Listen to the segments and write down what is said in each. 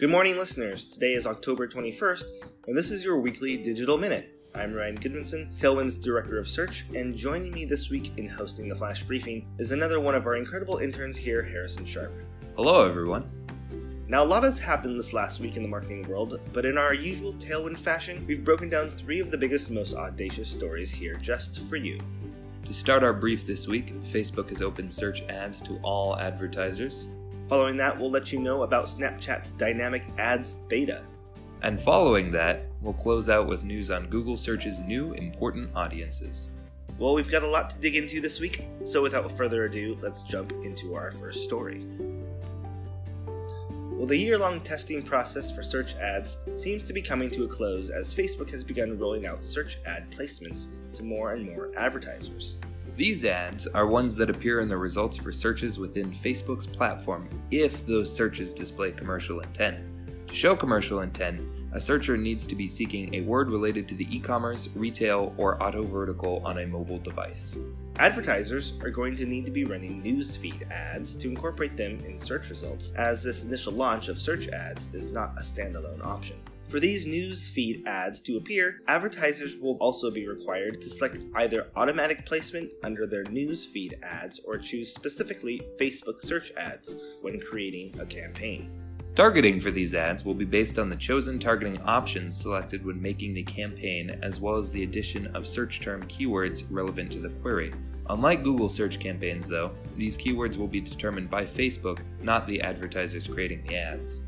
Good morning, listeners. Today is October 21st, and this is your weekly Digital Minute. I'm Ryan Goodmanson, Tailwind's Director of Search, and joining me this week in hosting the Flash Briefing is another one of our incredible interns here, Harrison Sharp. Hello, everyone. Now, a lot has happened this last week in the marketing world, but in our usual Tailwind fashion, we've broken down three of the biggest, most audacious stories here just for you. To start our brief this week, Facebook has opened search ads to all advertisers. Following that, we'll let you know about Snapchat's Dynamic Ads Beta. And following that, we'll close out with news on Google Search's new important audiences. Well, we've got a lot to dig into this week, so without further ado, let's jump into our first story. Well, the year long testing process for search ads seems to be coming to a close as Facebook has begun rolling out search ad placements to more and more advertisers. These ads are ones that appear in the results for searches within Facebook's platform if those searches display commercial intent. To show commercial intent, a searcher needs to be seeking a word related to the e commerce, retail, or auto vertical on a mobile device. Advertisers are going to need to be running newsfeed ads to incorporate them in search results, as this initial launch of search ads is not a standalone option. For these newsfeed ads to appear, advertisers will also be required to select either automatic placement under their newsfeed ads or choose specifically Facebook search ads when creating a campaign. Targeting for these ads will be based on the chosen targeting options selected when making the campaign, as well as the addition of search term keywords relevant to the query. Unlike Google search campaigns, though, these keywords will be determined by Facebook, not the advertisers creating the ads.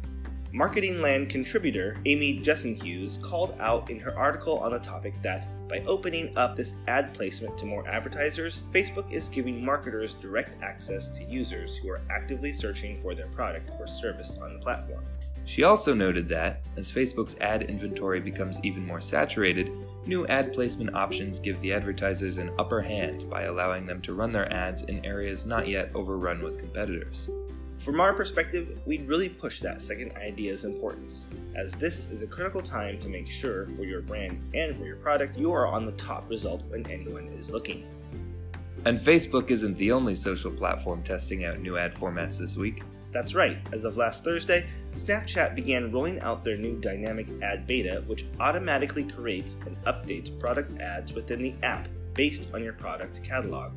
Marketing Land contributor Amy Gesenhues called out in her article on the topic that by opening up this ad placement to more advertisers, Facebook is giving marketers direct access to users who are actively searching for their product or service on the platform. She also noted that, as Facebook's ad inventory becomes even more saturated, new ad placement options give the advertisers an upper hand by allowing them to run their ads in areas not yet overrun with competitors. From our perspective, we'd really push that second idea's importance, as this is a critical time to make sure for your brand and for your product you are on the top result when anyone is looking. And Facebook isn't the only social platform testing out new ad formats this week. That's right, as of last Thursday, Snapchat began rolling out their new dynamic ad beta, which automatically creates and updates product ads within the app based on your product catalog.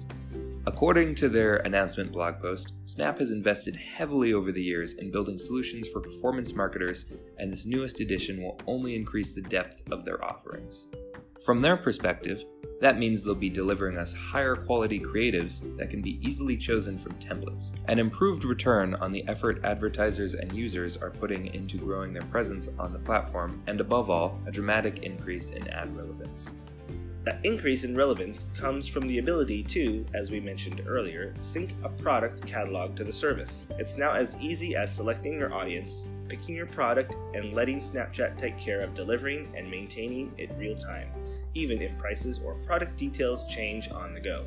According to their announcement blog post, Snap has invested heavily over the years in building solutions for performance marketers, and this newest edition will only increase the depth of their offerings. From their perspective, that means they'll be delivering us higher quality creatives that can be easily chosen from templates, an improved return on the effort advertisers and users are putting into growing their presence on the platform, and above all, a dramatic increase in ad relevance. That increase in relevance comes from the ability to, as we mentioned earlier, sync a product catalog to the service. It's now as easy as selecting your audience, picking your product, and letting Snapchat take care of delivering and maintaining it real time even if prices or product details change on the go.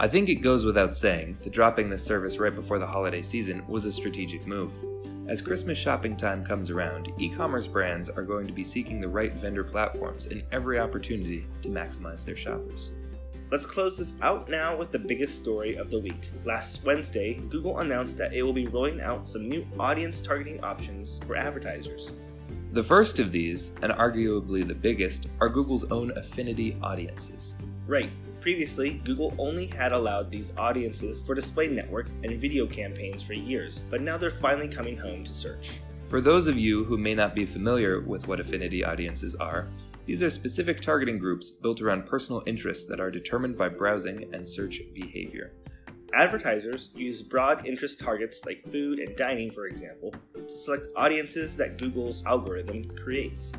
I think it goes without saying that dropping this service right before the holiday season was a strategic move. As Christmas shopping time comes around, e commerce brands are going to be seeking the right vendor platforms in every opportunity to maximize their shoppers. Let's close this out now with the biggest story of the week. Last Wednesday, Google announced that it will be rolling out some new audience targeting options for advertisers. The first of these, and arguably the biggest, are Google's own affinity audiences. Right. Previously, Google only had allowed these audiences for display network and video campaigns for years, but now they're finally coming home to search. For those of you who may not be familiar with what affinity audiences are, these are specific targeting groups built around personal interests that are determined by browsing and search behavior. Advertisers use broad interest targets like food and dining, for example, to select audiences that Google's algorithm creates.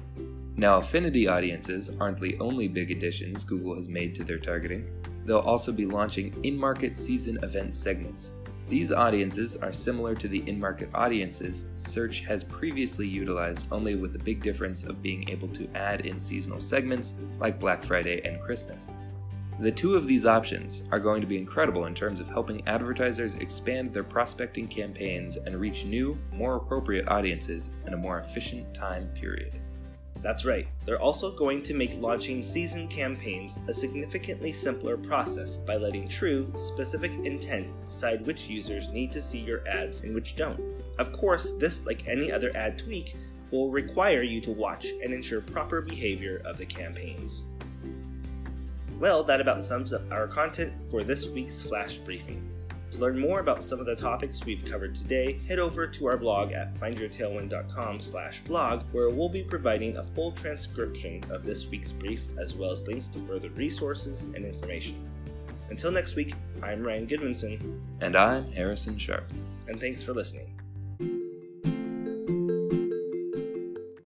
Now, affinity audiences aren't the only big additions Google has made to their targeting. They'll also be launching in market season event segments. These audiences are similar to the in market audiences Search has previously utilized, only with the big difference of being able to add in seasonal segments like Black Friday and Christmas. The two of these options are going to be incredible in terms of helping advertisers expand their prospecting campaigns and reach new, more appropriate audiences in a more efficient time period. That's right, they're also going to make launching season campaigns a significantly simpler process by letting true, specific intent decide which users need to see your ads and which don't. Of course, this, like any other ad tweak, will require you to watch and ensure proper behavior of the campaigns. Well, that about sums up our content for this week's Flash Briefing. To learn more about some of the topics we've covered today, head over to our blog at findyourtailwind.com slash blog, where we'll be providing a full transcription of this week's brief, as well as links to further resources and information. Until next week, I'm Ryan Goodmanson. And I'm Harrison Sharp. And thanks for listening.